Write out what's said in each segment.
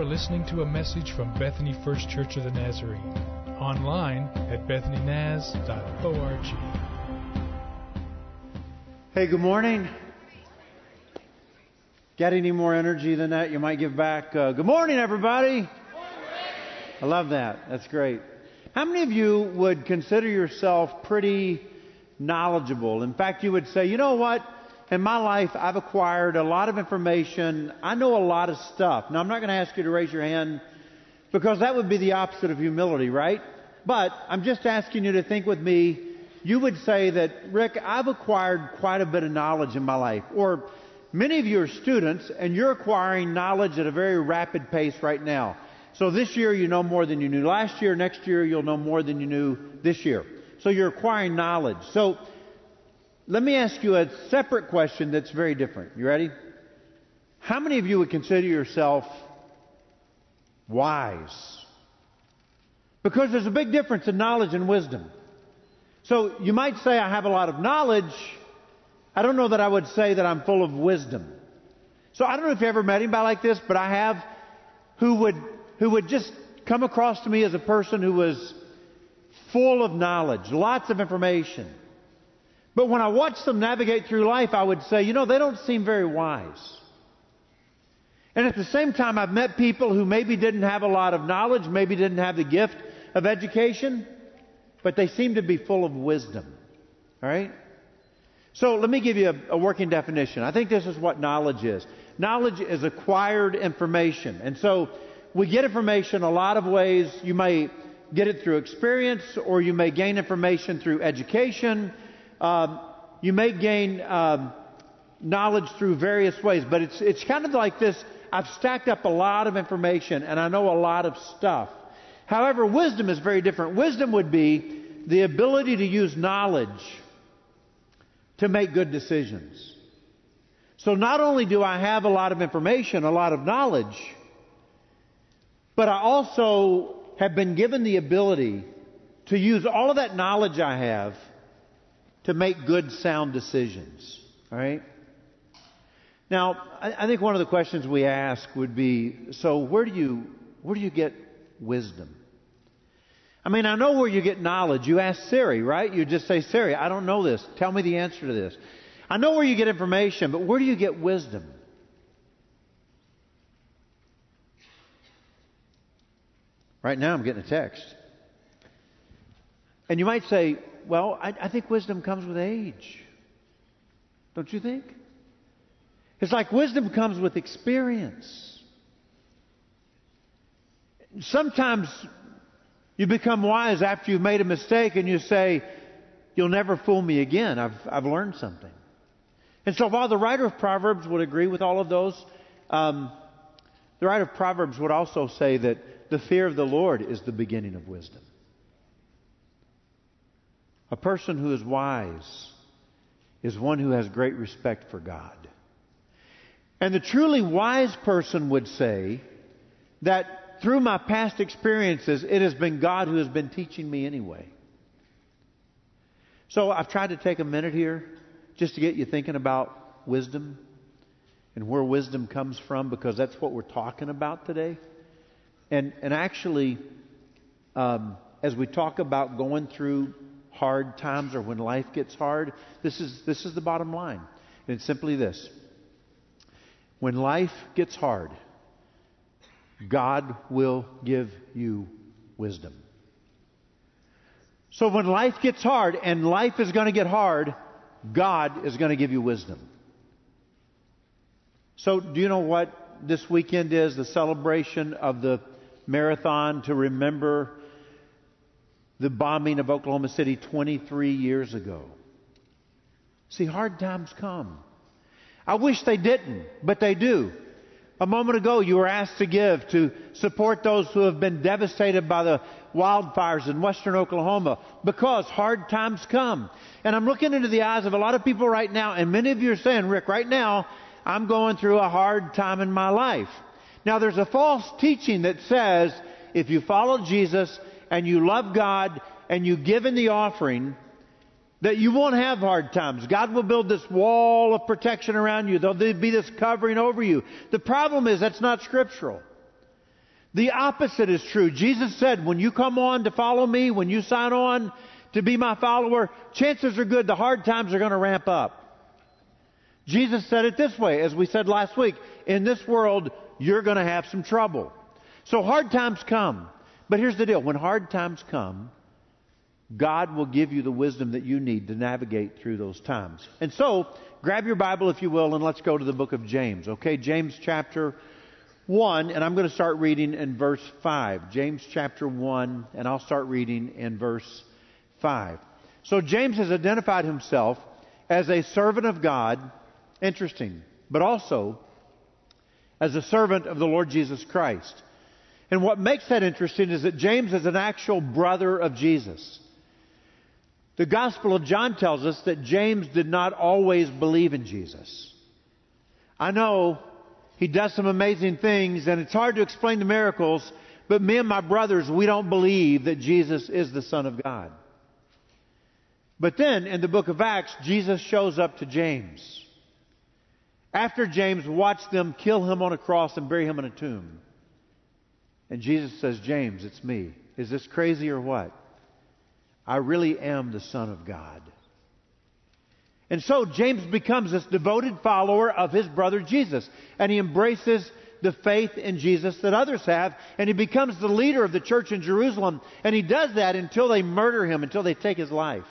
are listening to a message from Bethany First Church of the Nazarene. Online at bethanynaz.org. Hey, good morning. Got any more energy than that? You might give back. Uh, good morning, everybody. I love that. That's great. How many of you would consider yourself pretty knowledgeable? In fact, you would say, you know what? In my life, I've acquired a lot of information. I know a lot of stuff. Now, I'm not going to ask you to raise your hand because that would be the opposite of humility, right? But I'm just asking you to think with me. You would say that, Rick, I've acquired quite a bit of knowledge in my life. Or many of you are students and you're acquiring knowledge at a very rapid pace right now. So this year you know more than you knew last year. Next year you'll know more than you knew this year. So you're acquiring knowledge. So let me ask you a separate question that's very different. You ready? How many of you would consider yourself wise? Because there's a big difference in knowledge and wisdom. So you might say, I have a lot of knowledge. I don't know that I would say that I'm full of wisdom. So I don't know if you ever met anybody like this, but I have who would, who would just come across to me as a person who was full of knowledge, lots of information. But when I watch them navigate through life, I would say, you know, they don't seem very wise. And at the same time, I've met people who maybe didn't have a lot of knowledge, maybe didn't have the gift of education, but they seem to be full of wisdom. All right? So let me give you a, a working definition. I think this is what knowledge is. Knowledge is acquired information. And so we get information a lot of ways. You may get it through experience, or you may gain information through education um, you may gain um, knowledge through various ways, but it's, it's kind of like this I've stacked up a lot of information and I know a lot of stuff. However, wisdom is very different. Wisdom would be the ability to use knowledge to make good decisions. So not only do I have a lot of information, a lot of knowledge, but I also have been given the ability to use all of that knowledge I have to make good, sound decisions. All right? Now, I, I think one of the questions we ask would be so, where do you, where do you get wisdom? I mean, I know where you get knowledge. You ask Siri, right? You just say, Siri, I don't know this. Tell me the answer to this. I know where you get information, but where do you get wisdom? Right now, I'm getting a text. And you might say, well, I, I think wisdom comes with age. Don't you think? It's like wisdom comes with experience. Sometimes you become wise after you've made a mistake and you say, You'll never fool me again. I've, I've learned something. And so while the writer of Proverbs would agree with all of those, um, the writer of Proverbs would also say that the fear of the Lord is the beginning of wisdom. A person who is wise is one who has great respect for God. And the truly wise person would say that through my past experiences, it has been God who has been teaching me anyway. So I've tried to take a minute here just to get you thinking about wisdom and where wisdom comes from because that's what we're talking about today. And, and actually, um, as we talk about going through hard times or when life gets hard, this is, this is the bottom line. And it's simply this. When life gets hard, God will give you wisdom. So when life gets hard, and life is going to get hard, God is going to give you wisdom. So do you know what this weekend is? The celebration of the marathon to remember the bombing of Oklahoma City 23 years ago. See, hard times come. I wish they didn't, but they do. A moment ago, you were asked to give to support those who have been devastated by the wildfires in western Oklahoma because hard times come. And I'm looking into the eyes of a lot of people right now, and many of you are saying, Rick, right now, I'm going through a hard time in my life. Now, there's a false teaching that says if you follow Jesus, and you love God and you give in the offering, that you won't have hard times. God will build this wall of protection around you. There'll be this covering over you. The problem is that's not scriptural. The opposite is true. Jesus said, when you come on to follow me, when you sign on to be my follower, chances are good the hard times are going to ramp up. Jesus said it this way, as we said last week, in this world, you're going to have some trouble. So hard times come. But here's the deal. When hard times come, God will give you the wisdom that you need to navigate through those times. And so, grab your Bible if you will, and let's go to the book of James. Okay, James chapter 1, and I'm going to start reading in verse 5. James chapter 1, and I'll start reading in verse 5. So James has identified himself as a servant of God, interesting, but also as a servant of the Lord Jesus Christ. And what makes that interesting is that James is an actual brother of Jesus. The Gospel of John tells us that James did not always believe in Jesus. I know he does some amazing things, and it's hard to explain the miracles, but me and my brothers, we don't believe that Jesus is the Son of God. But then, in the book of Acts, Jesus shows up to James. After James watched them kill him on a cross and bury him in a tomb. And Jesus says, James, it's me. Is this crazy or what? I really am the Son of God. And so James becomes this devoted follower of his brother Jesus. And he embraces the faith in Jesus that others have. And he becomes the leader of the church in Jerusalem. And he does that until they murder him, until they take his life.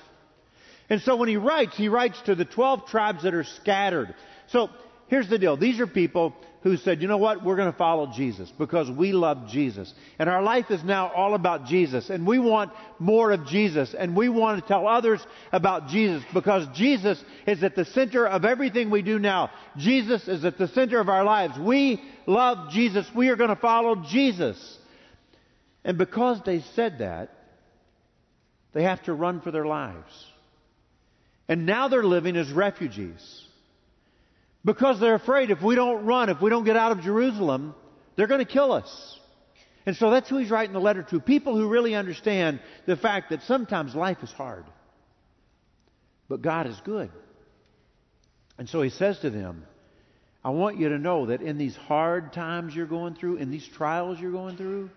And so when he writes, he writes to the 12 tribes that are scattered. So here's the deal. These are people who said, you know what, we're going to follow Jesus because we love Jesus. And our life is now all about Jesus. And we want more of Jesus. And we want to tell others about Jesus because Jesus is at the center of everything we do now. Jesus is at the center of our lives. We love Jesus. We are going to follow Jesus. And because they said that, they have to run for their lives. And now they're living as refugees. Because they're afraid if we don't run, if we don't get out of Jerusalem, they're going to kill us. And so that's who he's writing the letter to. People who really understand the fact that sometimes life is hard. But God is good. And so he says to them, I want you to know that in these hard times you're going through, in these trials you're going through,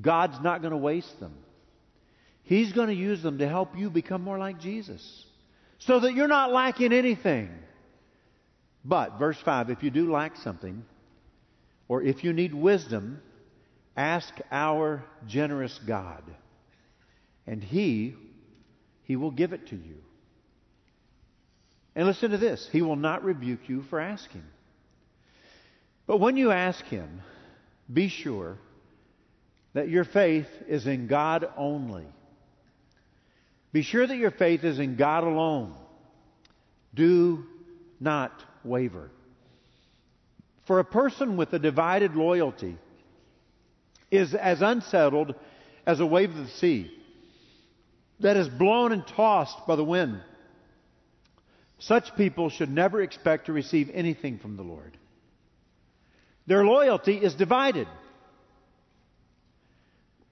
God's not going to waste them. He's going to use them to help you become more like Jesus. So that you're not lacking anything. But, verse 5, if you do lack something, or if you need wisdom, ask our generous God, and He, He will give it to you. And listen to this He will not rebuke you for asking. But when you ask Him, be sure that your faith is in God only. Be sure that your faith is in God alone. Do not waver. For a person with a divided loyalty is as unsettled as a wave of the sea that is blown and tossed by the wind. Such people should never expect to receive anything from the Lord. Their loyalty is divided.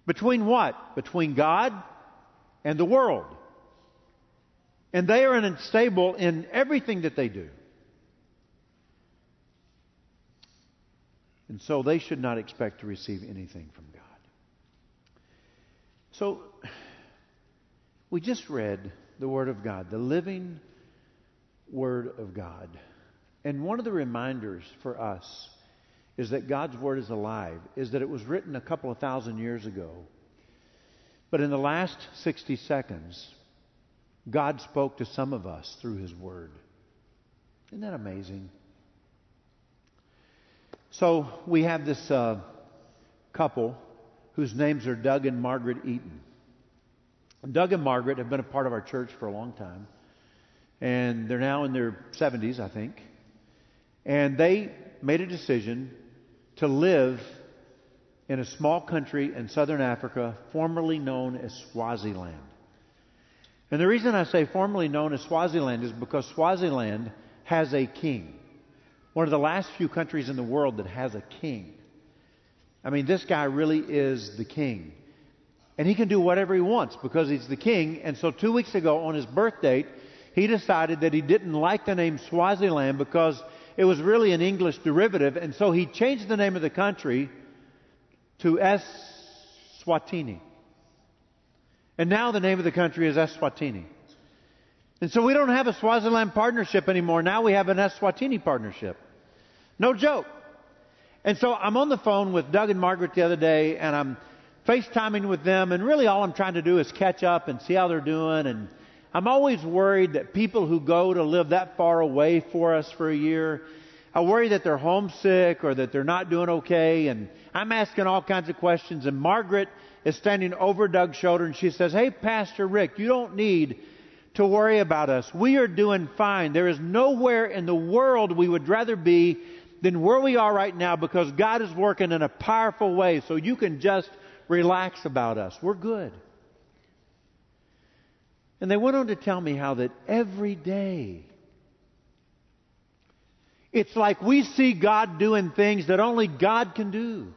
Between what? Between God and the world. And they are unstable in everything that they do. And so they should not expect to receive anything from God. So we just read the Word of God, the living Word of God. And one of the reminders for us is that God's Word is alive, is that it was written a couple of thousand years ago. But in the last 60 seconds, God spoke to some of us through His Word. Isn't that amazing? So we have this uh, couple whose names are Doug and Margaret Eaton. Doug and Margaret have been a part of our church for a long time, and they're now in their 70s, I think. And they made a decision to live in a small country in southern Africa, formerly known as Swaziland. And the reason I say formerly known as Swaziland is because Swaziland has a king one of the last few countries in the world that has a king. I mean, this guy really is the king. And he can do whatever he wants because he's the king. And so two weeks ago on his birth date, he decided that he didn't like the name Swaziland because it was really an English derivative. And so he changed the name of the country to Eswatini. And now the name of the country is Eswatini. And so we don't have a Swaziland partnership anymore. Now we have an Eswatini partnership. No joke. And so I'm on the phone with Doug and Margaret the other day, and I'm FaceTiming with them, and really all I'm trying to do is catch up and see how they're doing. And I'm always worried that people who go to live that far away for us for a year, I worry that they're homesick or that they're not doing okay. And I'm asking all kinds of questions. And Margaret is standing over Doug's shoulder, and she says, Hey, Pastor Rick, you don't need to worry about us. We are doing fine. There is nowhere in the world we would rather be than where we are right now because God is working in a powerful way. So you can just relax about us. We're good. And they went on to tell me how that every day it's like we see God doing things that only God can do.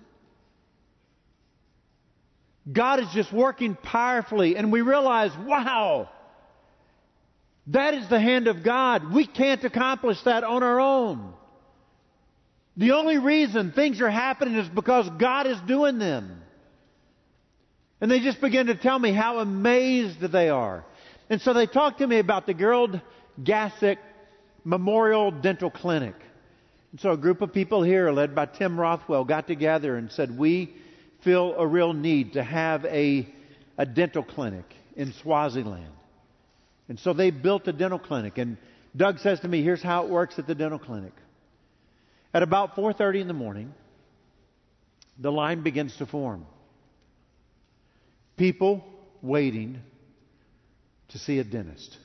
God is just working powerfully, and we realize, wow, that is the hand of God. We can't accomplish that on our own. The only reason things are happening is because God is doing them. And they just begin to tell me how amazed they are. And so they talked to me about the Gerald Gassick Memorial Dental Clinic. And so a group of people here, led by Tim Rothwell, got together and said, We feel a real need to have a, a dental clinic in Swaziland. And so they built a dental clinic. And Doug says to me, Here's how it works at the dental clinic. At about 4:30 in the morning, the line begins to form. People waiting to see a dentist.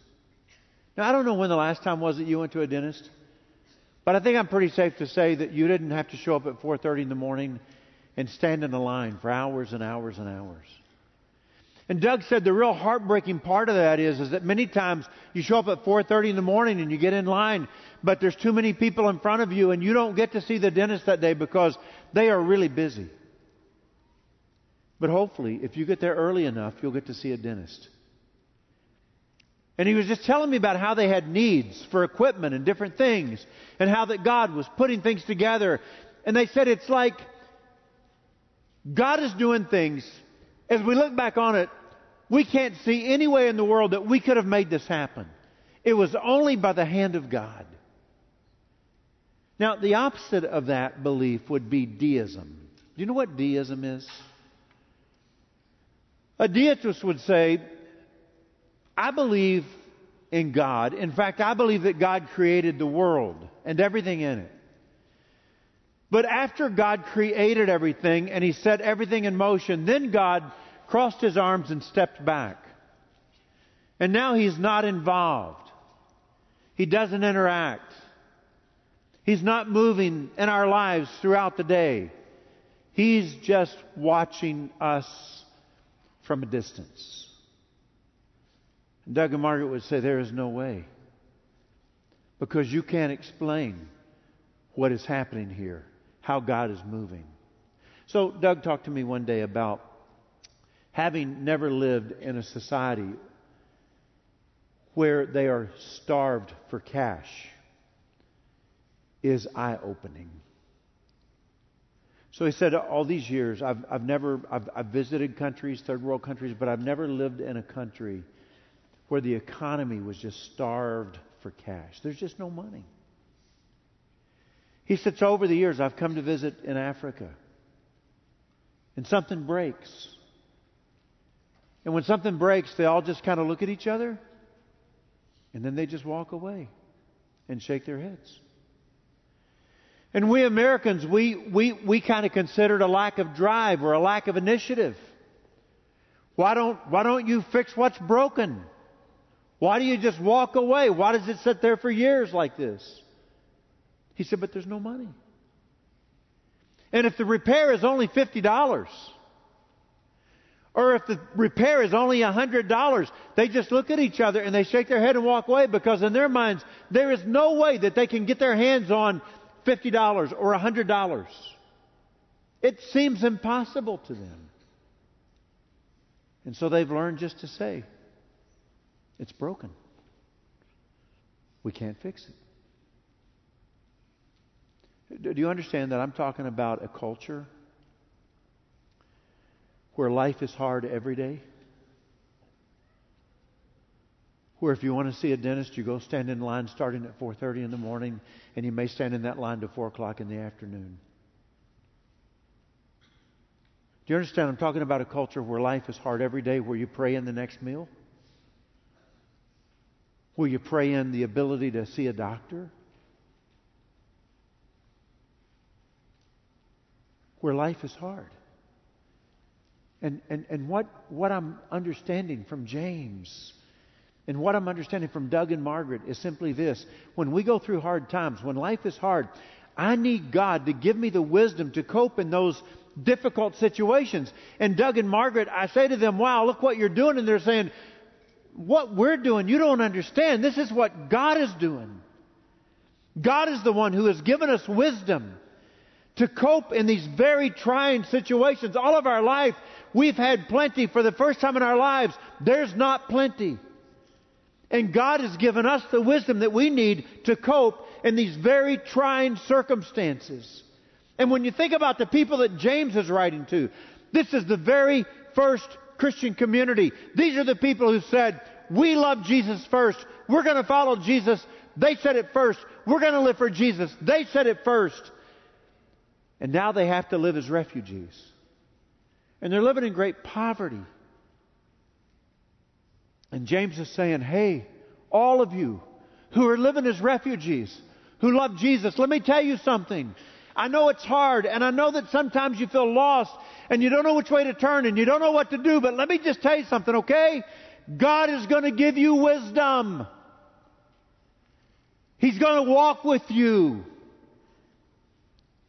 Now I don't know when the last time was that you went to a dentist, but I think I'm pretty safe to say that you didn't have to show up at 4:30 in the morning and stand in a line for hours and hours and hours. And Doug said the real heartbreaking part of that is, is that many times you show up at 4.30 in the morning and you get in line, but there's too many people in front of you and you don't get to see the dentist that day because they are really busy. But hopefully, if you get there early enough, you'll get to see a dentist. And he was just telling me about how they had needs for equipment and different things, and how that God was putting things together. And they said it's like God is doing things. As we look back on it, we can't see any way in the world that we could have made this happen. It was only by the hand of God. Now, the opposite of that belief would be deism. Do you know what deism is? A deist would say, I believe in God. In fact, I believe that God created the world and everything in it. But after God created everything and He set everything in motion, then God crossed his arms and stepped back. And now he's not involved. He doesn't interact. He's not moving in our lives throughout the day. He's just watching us from a distance. And Doug and Margaret would say, There is no way. Because you can't explain what is happening here, how God is moving. So Doug talked to me one day about having never lived in a society where they are starved for cash is eye opening. So he said, all these years, I've, I've never, I've, I've visited countries, third world countries, but I've never lived in a country where the economy was just starved for cash. There's just no money. He said, so over the years, I've come to visit in Africa, and something breaks. And when something breaks, they all just kind of look at each other and then they just walk away and shake their heads. And we Americans, we, we, we kind of consider it a lack of drive or a lack of initiative. Why don't, why don't you fix what's broken? Why do you just walk away? Why does it sit there for years like this? He said, but there's no money. And if the repair is only $50, or if the repair is only a hundred dollars, they just look at each other and they shake their head and walk away because in their minds there is no way that they can get their hands on fifty dollars or a hundred dollars. It seems impossible to them. And so they've learned just to say, it's broken. We can't fix it. Do you understand that I'm talking about a culture where life is hard every day? Where if you want to see a dentist, you go stand in line starting at 4:30 in the morning, and you may stand in that line to 4 o'clock in the afternoon. Do you understand? I'm talking about a culture where life is hard every day, where you pray in the next meal, where you pray in the ability to see a doctor, where life is hard. And, and, and what, what I'm understanding from James and what I'm understanding from Doug and Margaret is simply this. When we go through hard times, when life is hard, I need God to give me the wisdom to cope in those difficult situations. And Doug and Margaret, I say to them, wow, look what you're doing. And they're saying, what we're doing, you don't understand. This is what God is doing. God is the one who has given us wisdom to cope in these very trying situations. All of our life, we've had plenty. For the first time in our lives, there's not plenty. And God has given us the wisdom that we need to cope in these very trying circumstances. And when you think about the people that James is writing to, this is the very first Christian community. These are the people who said, we love Jesus first. We're going to follow Jesus. They said it first. We're going to live for Jesus. They said it first. And now they have to live as refugees. And they're living in great poverty. And James is saying, hey, all of you who are living as refugees, who love Jesus, let me tell you something. I know it's hard, and I know that sometimes you feel lost, and you don't know which way to turn, and you don't know what to do, but let me just tell you something, okay? God is going to give you wisdom. He's going to walk with you.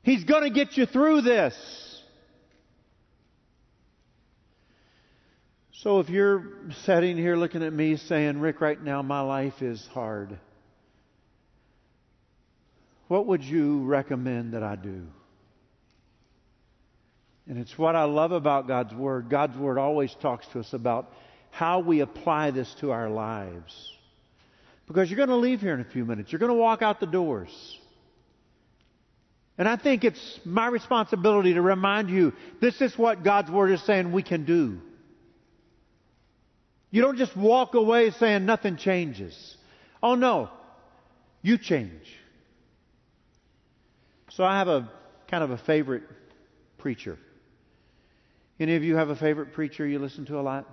He's going to get you through this. So if you're sitting here looking at me saying, Rick, right now my life is hard, what would you recommend that I do? And it's what I love about God's Word. God's Word always talks to us about how we apply this to our lives. Because you're going to leave here in a few minutes. You're going to walk out the doors. And I think it's my responsibility to remind you this is what God's Word is saying we can do. You don't just walk away saying nothing changes. Oh no, you change. So I have a kind of a favorite preacher. Any of you have a favorite preacher you listen to a lot?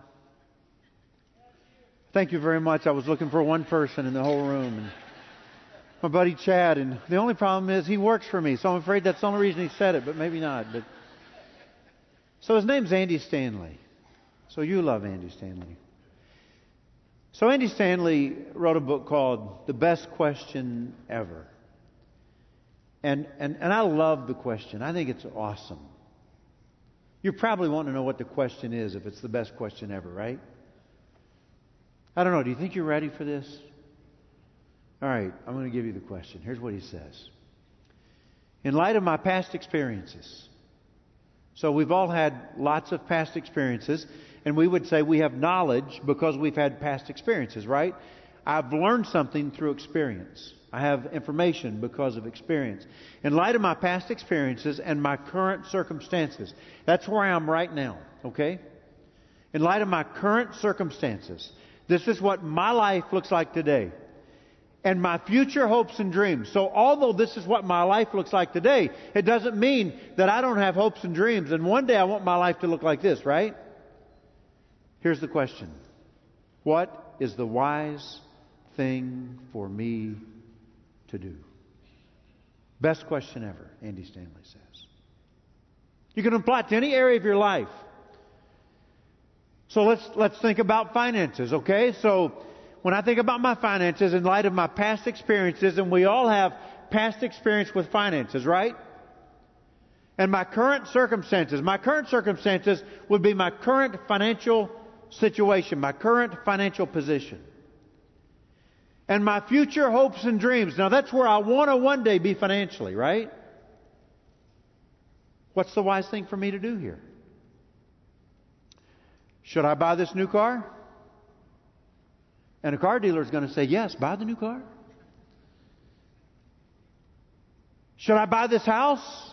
Thank you very much. I was looking for one person in the whole room. And my buddy Chad, and the only problem is he works for me, so I'm afraid that's the only reason he said it, but maybe not. But so his name's Andy Stanley. So you love Andy Stanley. So Andy Stanley wrote a book called The Best Question Ever. And, and, and I love the question. I think it's awesome. You probably want to know what the question is if it's the best question ever, right? I don't know. Do you think you're ready for this? All right, I'm going to give you the question. Here's what he says. In light of my past experiences, so we've all had lots of past experiences, and we would say we have knowledge because we've had past experiences, right? I've learned something through experience. I have information because of experience. In light of my past experiences and my current circumstances, that's where I am right now, okay? In light of my current circumstances, this is what my life looks like today and my future hopes and dreams. So although this is what my life looks like today, it doesn't mean that I don't have hopes and dreams. And one day I want my life to look like this, right? Here's the question. What is the wise thing for me to do? Best question ever, Andy Stanley says. You can apply it to any area of your life. So let's, let's think about finances, okay? So when I think about my finances in light of my past experiences, and we all have past experience with finances, right? And my current circumstances, my current circumstances would be my current financial situation, my current financial position. And my future hopes and dreams. Now that's where I want to one day be financially, right? What's the wise thing for me to do here? Should I buy this new car? And a car dealer is going to say, Yes, buy the new car. Should I buy this house?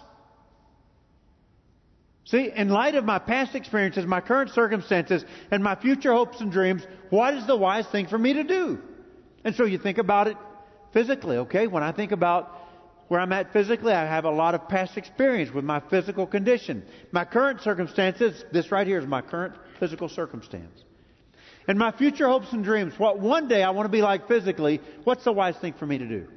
See, in light of my past experiences, my current circumstances, and my future hopes and dreams, what is the wise thing for me to do? And so you think about it physically, okay? When I think about where I'm at physically, I have a lot of past experience with my physical condition. My current circumstances, this right here is my current physical circumstance. And my future hopes and dreams, what one day I want to be like physically, what's the wise thing for me to do?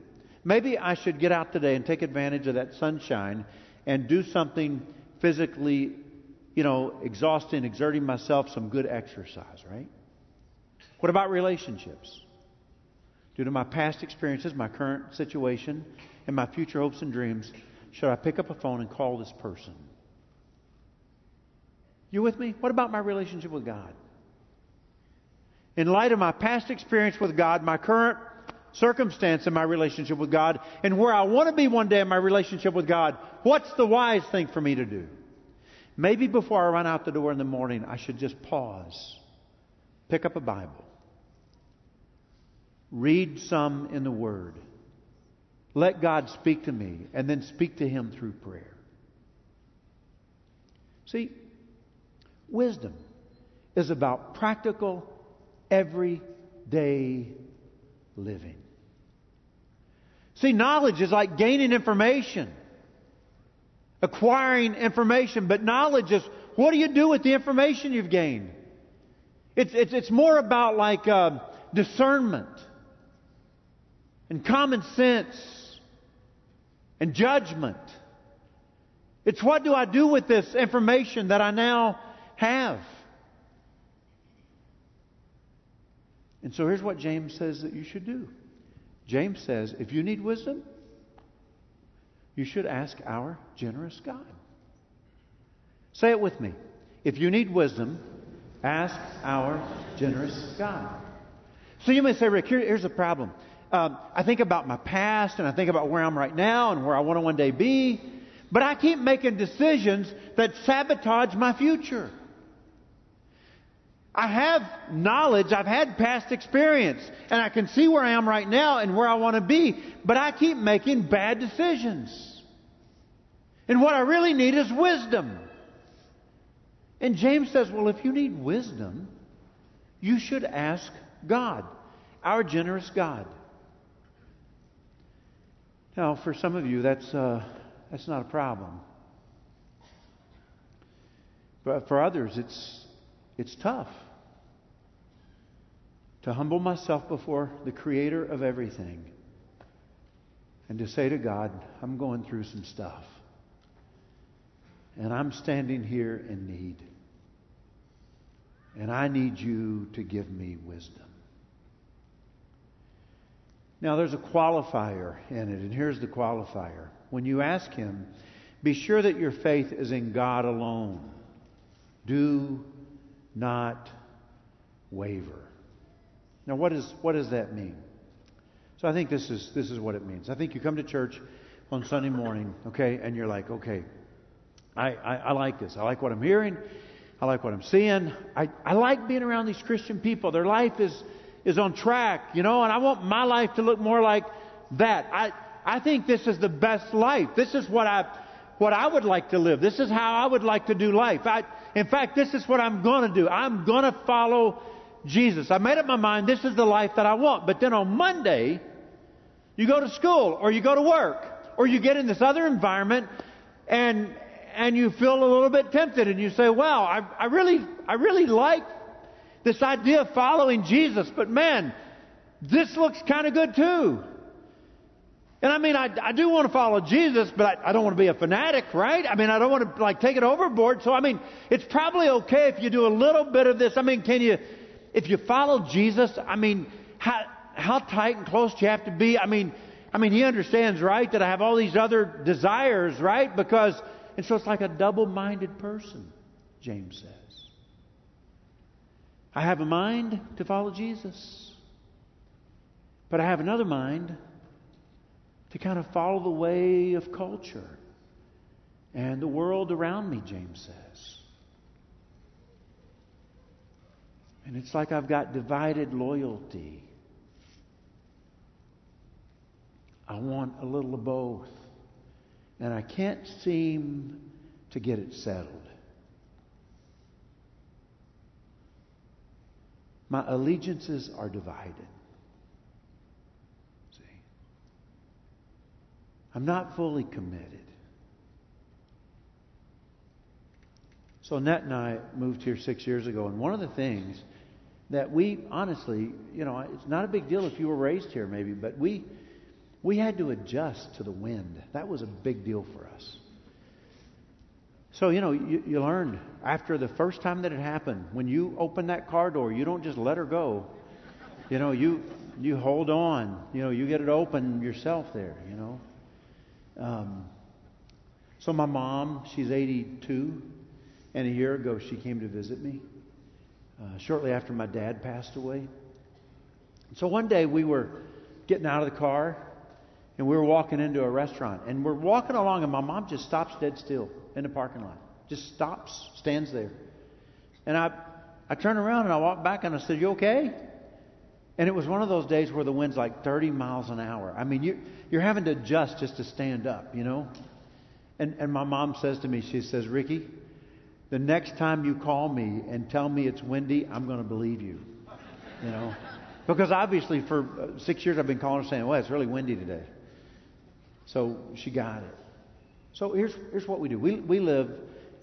Maybe I should get out today and take advantage of that sunshine and do something physically, you know, exhausting, exerting myself, some good exercise, right? What about relationships? Due to my past experiences, my current situation, and my future hopes and dreams, should I pick up a phone and call this person? You with me? What about my relationship with God? In light of my past experience with God, my current circumstance in my relationship with God, and where I want to be one day in my relationship with God, what's the wise thing for me to do? Maybe before I run out the door in the morning, I should just pause, pick up a Bible, read some in the Word, let God speak to me, and then speak to Him through prayer. See, wisdom is about practical, everyday living. See, knowledge is like gaining information, acquiring information, but knowledge is what do you do with the information you've gained? It's, it's, it's more about like uh, discernment and common sense and judgment. It's what do I do with this information that I now have? And so here's what James says that you should do. James says, if you need wisdom, you should ask our generous God. Say it with me. If you need wisdom, ask our generous God. So you may say, Rick, here, here's the problem. Um, I think about my past and I think about where I'm right now and where I want to one day be, but I keep making decisions that sabotage my future. I have knowledge, I've had past experience, and I can see where I am right now and where I want to be, but I keep making bad decisions. And what I really need is wisdom. And James says, well, if you need wisdom, you should ask God, our generous God. Now, for some of you, that's, uh, that's not a problem. But for others, it's, it's tough to humble myself before the Creator of everything and to say to God, I'm going through some stuff. And I'm standing here in need. And I need you to give me wisdom. Now, there's a qualifier in it, and here's the qualifier. When you ask Him, be sure that your faith is in God alone. Do not waver. Now, what, is, what does that mean? So I think this is, this is what it means. I think you come to church on Sunday morning, okay, and you're like, okay, I, I, I like this. I like what I'm hearing. I like what I'm seeing. I, I like being around these Christian people. Their life is, is on track, you know, and I want my life to look more like that. I, I think this is the best life. This is what I, what I would like to live. This is how I would like to do life. I, in fact, this is what I'm going to do. I'm going to follow Jesus. I made up my mind this is the life that I want. But then on Monday, you go to school or you go to work or you get in this other environment and and you feel a little bit tempted and you say, "Well, I, I really I really like this idea of following Jesus, but man, this looks kind of good too." And I mean, I, I do want to follow Jesus, but I, I don't want to be a fanatic, right? I mean, I don't want to like take it overboard. So I mean, it's probably okay if you do a little bit of this. I mean, can you if you follow Jesus, I mean, how, how tight and close do you have to be? I mean, I mean, he understands, right, that I have all these other desires, right? Because, and so it's like a double minded person, James says. I have a mind to follow Jesus, but I have another mind to kind of follow the way of culture and the world around me, James says. And it's like I've got divided loyalty. I want a little of both. And I can't seem to get it settled. My allegiances are divided. See? I'm not fully committed. So Annette and I moved here six years ago, and one of the things that we honestly, you know, it's not a big deal if you were raised here, maybe, but we we had to adjust to the wind. That was a big deal for us. So, you know, you, you learned after the first time that it happened, when you open that car door, you don't just let her go. You know, you you hold on. You know, you get it open yourself there. You know. Um, so my mom, she's 82, and a year ago she came to visit me. Uh, shortly after my dad passed away. So one day we were getting out of the car, and we were walking into a restaurant, and we're walking along, and my mom just stops dead still in the parking lot. Just stops, stands there. And I, I turn around and I walk back and I said, You okay? And it was one of those days where the wind's like 30 miles an hour. I mean, you, you're having to adjust just to stand up, you know? And, and my mom says to me, She says, Ricky, the next time you call me and tell me it's windy, I'm going to believe you. You know? Because obviously for uh, six years I've been calling her saying, well, it's really windy today. So she got it. So here's, here's what we do. We, we live,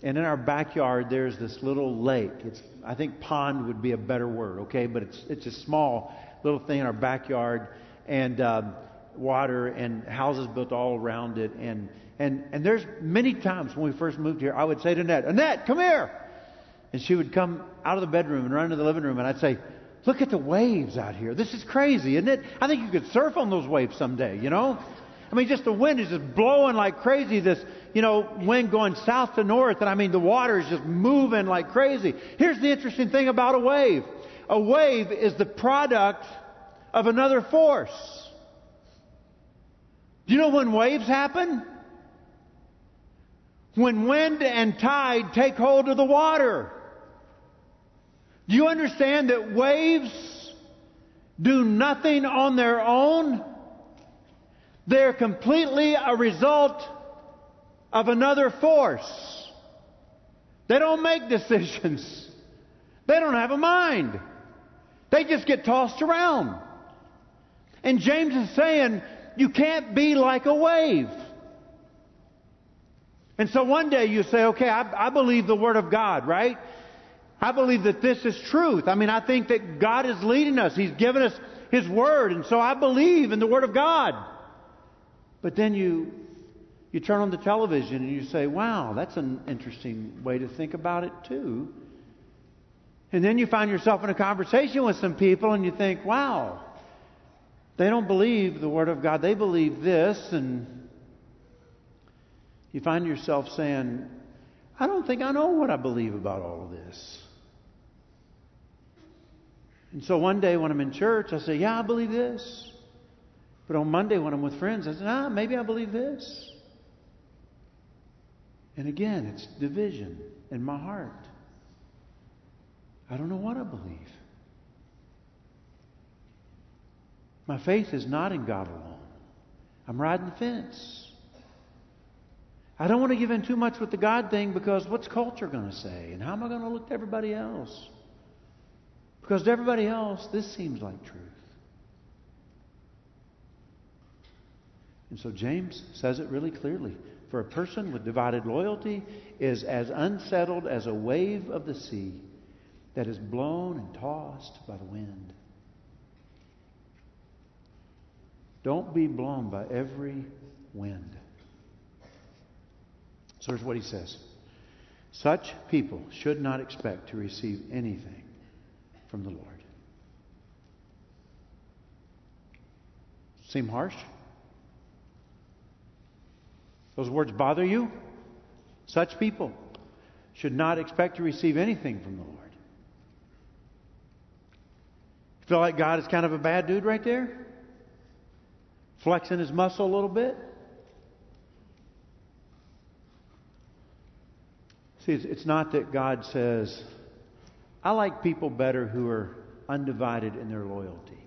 and in our backyard, there's this little lake. It's, I think pond would be a better word, okay? But it's, it's a small little thing in our backyard, and um, water and houses built all around it. And, and, and there's many times when we first moved here, I would say to Annette, Annette, come here! And she would come out of the bedroom and run into the living room, and I'd say, Look at the waves out here. This is crazy, isn't it? I think you could surf on those waves someday, you know? I mean, just the wind is just blowing like crazy. This, you know, wind going south to north, and I mean, the water is just moving like crazy. Here's the interesting thing about a wave a wave is the product of another force. Do you know when waves happen? When wind and tide take hold of the water. Do you understand that waves do nothing on their own? They're completely a result of another force. They don't make decisions. They don't have a mind. They just get tossed around. And James is saying, you can't be like a wave. And so one day you say, okay, I, I, believe the Word of God, right? I believe that this is truth. I mean, I think that God is leading us. He's given us His Word, and so I believe in the Word of God. But then you, you turn on the television and you say, wow, that's an interesting way to think about it, too. And then you find yourself in a conversation with some people and you think, wow, they don't believe the Word of God. They believe this. And you find yourself saying, I don't think I know what I believe about all of this. And so one day when I'm in church, I say, Yeah, I believe this. But on Monday, when I'm with friends, I say, ah, maybe I believe this. And again, it's division in my heart. I don't know what I believe. My faith is not in God alone. I'm riding the fence. I don't want to give in too much with the God thing because what's culture going to say? And how am I going to look to everybody else? Because to everybody else, this seems like truth. And so James says it really clearly. For a person with divided loyalty is as unsettled as a wave of the sea that is blown and tossed by the wind. Don't be blown by every wind. So here's what he says Such people should not expect to receive anything from the Lord. Seem harsh? Those words bother you? Such people should not expect to receive anything from the Lord. Feel like God is kind of a bad dude right there? Flexing his muscle a little bit? See, it's, not that God says, I like people better who are undivided in their loyalty.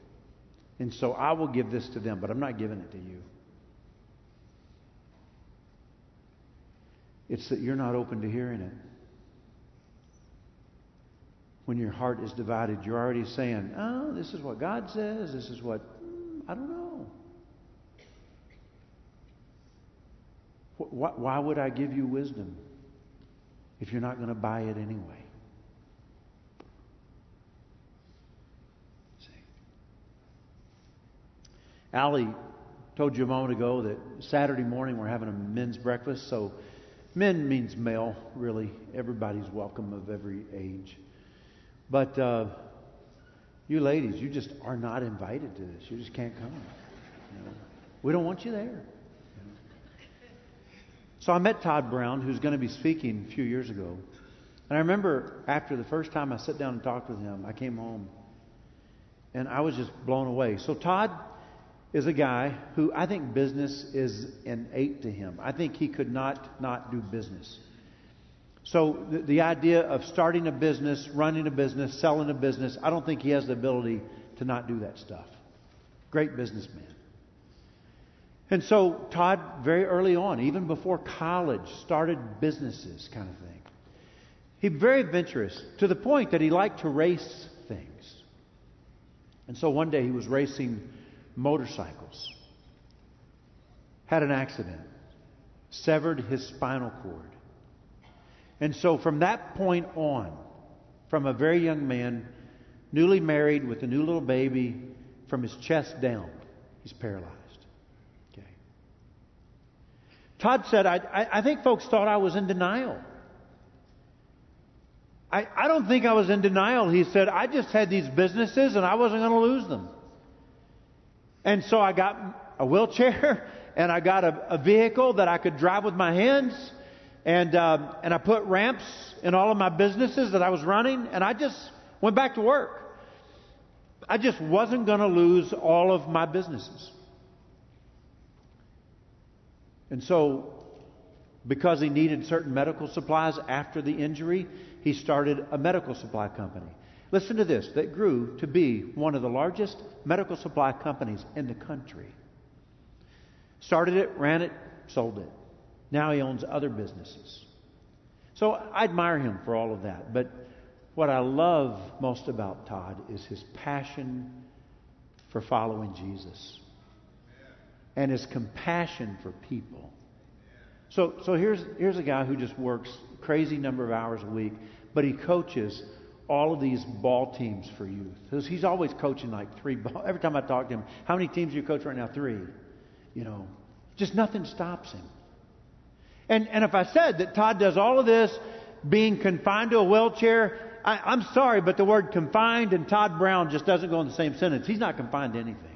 And so I will give this to them, but I'm not giving it to you. It's that you're not open to hearing it. when your heart is divided, you're already saying, oh, this is what God says, this is what, hmm, I don't know. Why would I give you wisdom if you're not going to buy it anyway? See. Allie told you a moment ago that Saturday morning we're having a men's breakfast, so men means male, really. Everybody's welcome of every age. But uh, you ladies, you just are not invited to this. You just can't come. You know? We don't want you there. So I met Todd Brown, who's going to be speaking a few years ago. And I remember after the first time I sat down and talked with him, I came home and I was just blown away. So Todd is a guy who I think business is innate to him. I think he could not not do business. So the, the, idea of starting a business, running a business, selling a business, I don't think he has the ability to not do that stuff. Great businessman. And so Todd, very early on, even before college, started businesses kind of thing. He very adventurous to the point that he liked to race things. And so one day he was racing motorcycles, had an accident, severed his spinal cord and so from that point on, from a very young man, newly married with a new little baby, from his chest down, he's paralyzed. Okay. Todd said, I, I, I think folks thought I was in denial. I, I don't think I was in denial. He said, I just had these businesses and I wasn't going to lose them. And so I got a wheelchair and I got a, a vehicle that I could drive with my hands and uh, and I put ramps in all of my businesses that I was running, and I just went back to work. I just wasn't going to lose all of my businesses. And so, because he needed certain medical supplies after the injury, he started a medical supply company. Listen to this that grew to be one of the largest medical supply companies in the country. Started it, ran it, sold it. Now he owns other businesses. So I admire him for all of that. But what I love most about Todd is his passion for following Jesus and his compassion for people. So, so here's, here's a guy who just works crazy number of hours a week, but he coaches all of these ball teams for youth. He's always coaching like three ball. Every time I talk to him, how many teams do you coach right now? Three. You know, just nothing stops him. And, and if I said that Todd does all of this being confined to a wheelchair, I, I'm sorry, but the word confined and Todd Brown just doesn't go in the same sentence. He's not confined to anything.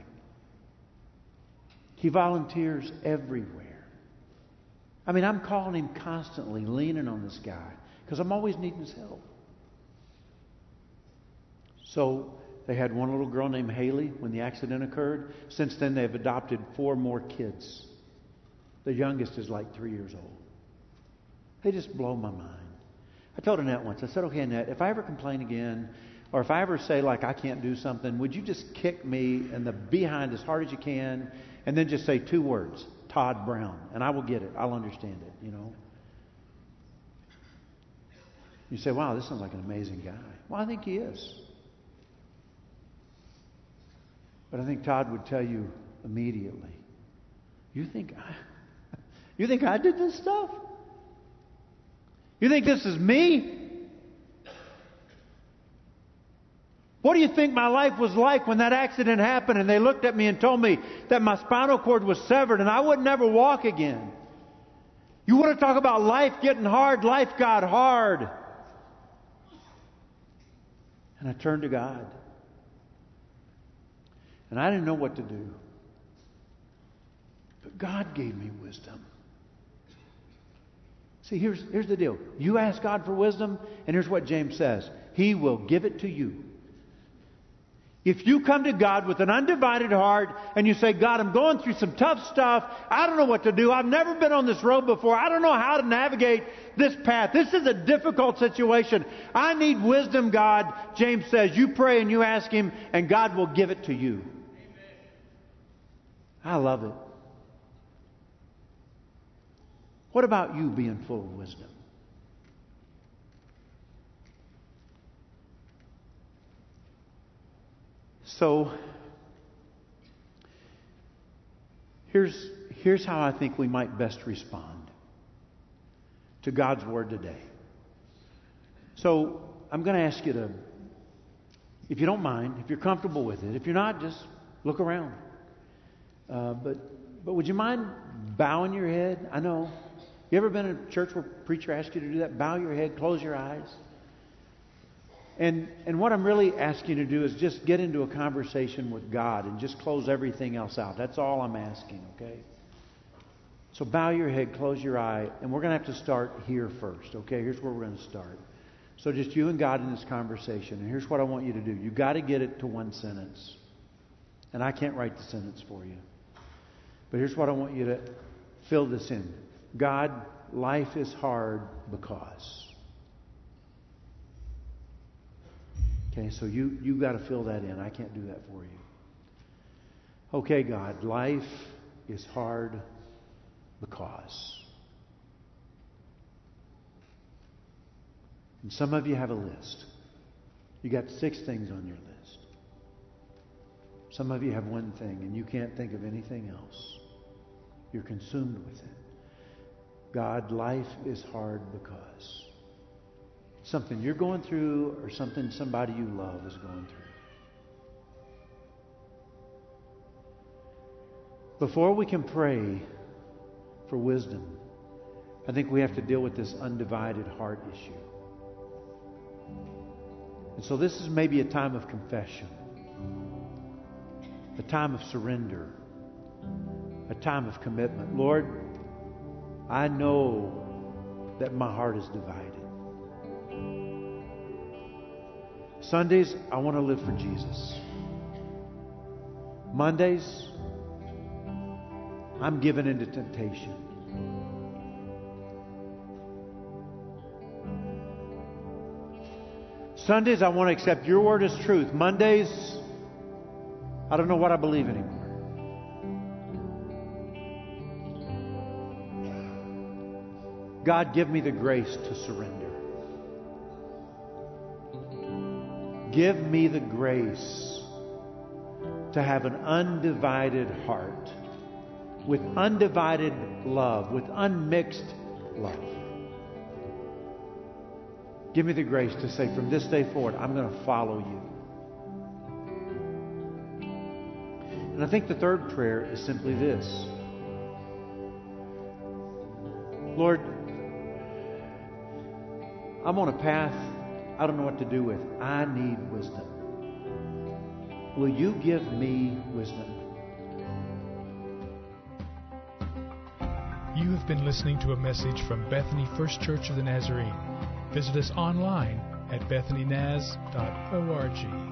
He volunteers everywhere. I mean, I'm calling him constantly, leaning on this guy, because I'm always needing his help. So they had one little girl named Haley when the accident occurred. Since then, they've adopted four more kids. The youngest is like three years old. They just blow my mind. I told Annette once, I said, okay, Annette, if I ever complain again, or if I ever say, like, I can't do something, would you just kick me in the behind as hard as you can, and then just say two words, Todd Brown, and I will get it. I'll understand it, you know? You say, wow, this sounds like an amazing guy. Well, I think he is. But I think Todd would tell you immediately, you think I, you think I did this stuff? You think this is me? What do you think my life was like when that accident happened and they looked at me and told me that my spinal cord was severed and I would never walk again? You want to talk about life getting hard? Life got hard. And I turned to God. And I didn't know what to do. But God gave me wisdom. See, here's, here's the deal. You ask God for wisdom, and here's what James says He will give it to you. If you come to God with an undivided heart and you say, God, I'm going through some tough stuff. I don't know what to do. I've never been on this road before. I don't know how to navigate this path. This is a difficult situation. I need wisdom, God. James says, you pray and you ask Him, and God will give it to you. Amen. I love it. What about you being full of wisdom? So here's, here's how I think we might best respond to God's Word today. So I'm going to ask you to, if you don't mind, if you're comfortable with it, if you're not, just look around. Uh, but, but would you mind bowing your head? I know. You ever been in a church where a preacher asked you to do that? Bow your head, close your eyes. And, and what I'm really asking you to do is just get into a conversation with God and just close everything else out. That's all I'm asking, okay? So bow your head, close your eye, and we're going to have to start here first, okay? Here's where we're going to start. So just you and God in this conversation. And here's what I want you to do. You've got to get it to one sentence. And I can't write the sentence for you. But here's what I want you to fill this in God, life is hard because. Okay, so you, you got to fill that in. I can't do that for you. Okay, God, life is hard because. And some of you have a list. You got six things on your list. Some of you have one thing and you can't think of anything else. You're consumed with it. God, life is hard because something you're going through or something somebody you love is going through. Before we can pray for wisdom, I think we have to deal with this undivided heart issue. And so this is maybe a time of confession, a time of surrender, a time of commitment. Lord, I know that my heart is divided. Sundays, I want to live for Jesus. Mondays, I'm given into temptation. Sundays, I want to accept your word as truth. Mondays, I don't know what I believe anymore. God, give me the grace to surrender. Give me the grace to have an undivided heart with undivided love, with unmixed love. Give me the grace to say, from this day forward, I'm going to follow you. And I think the third prayer is simply this Lord, I'm on a path I don't know what to do with. I need wisdom. Will you give me wisdom? You have been listening to a message from Bethany First Church of the Nazarene. Visit us online at bethanynaz.org.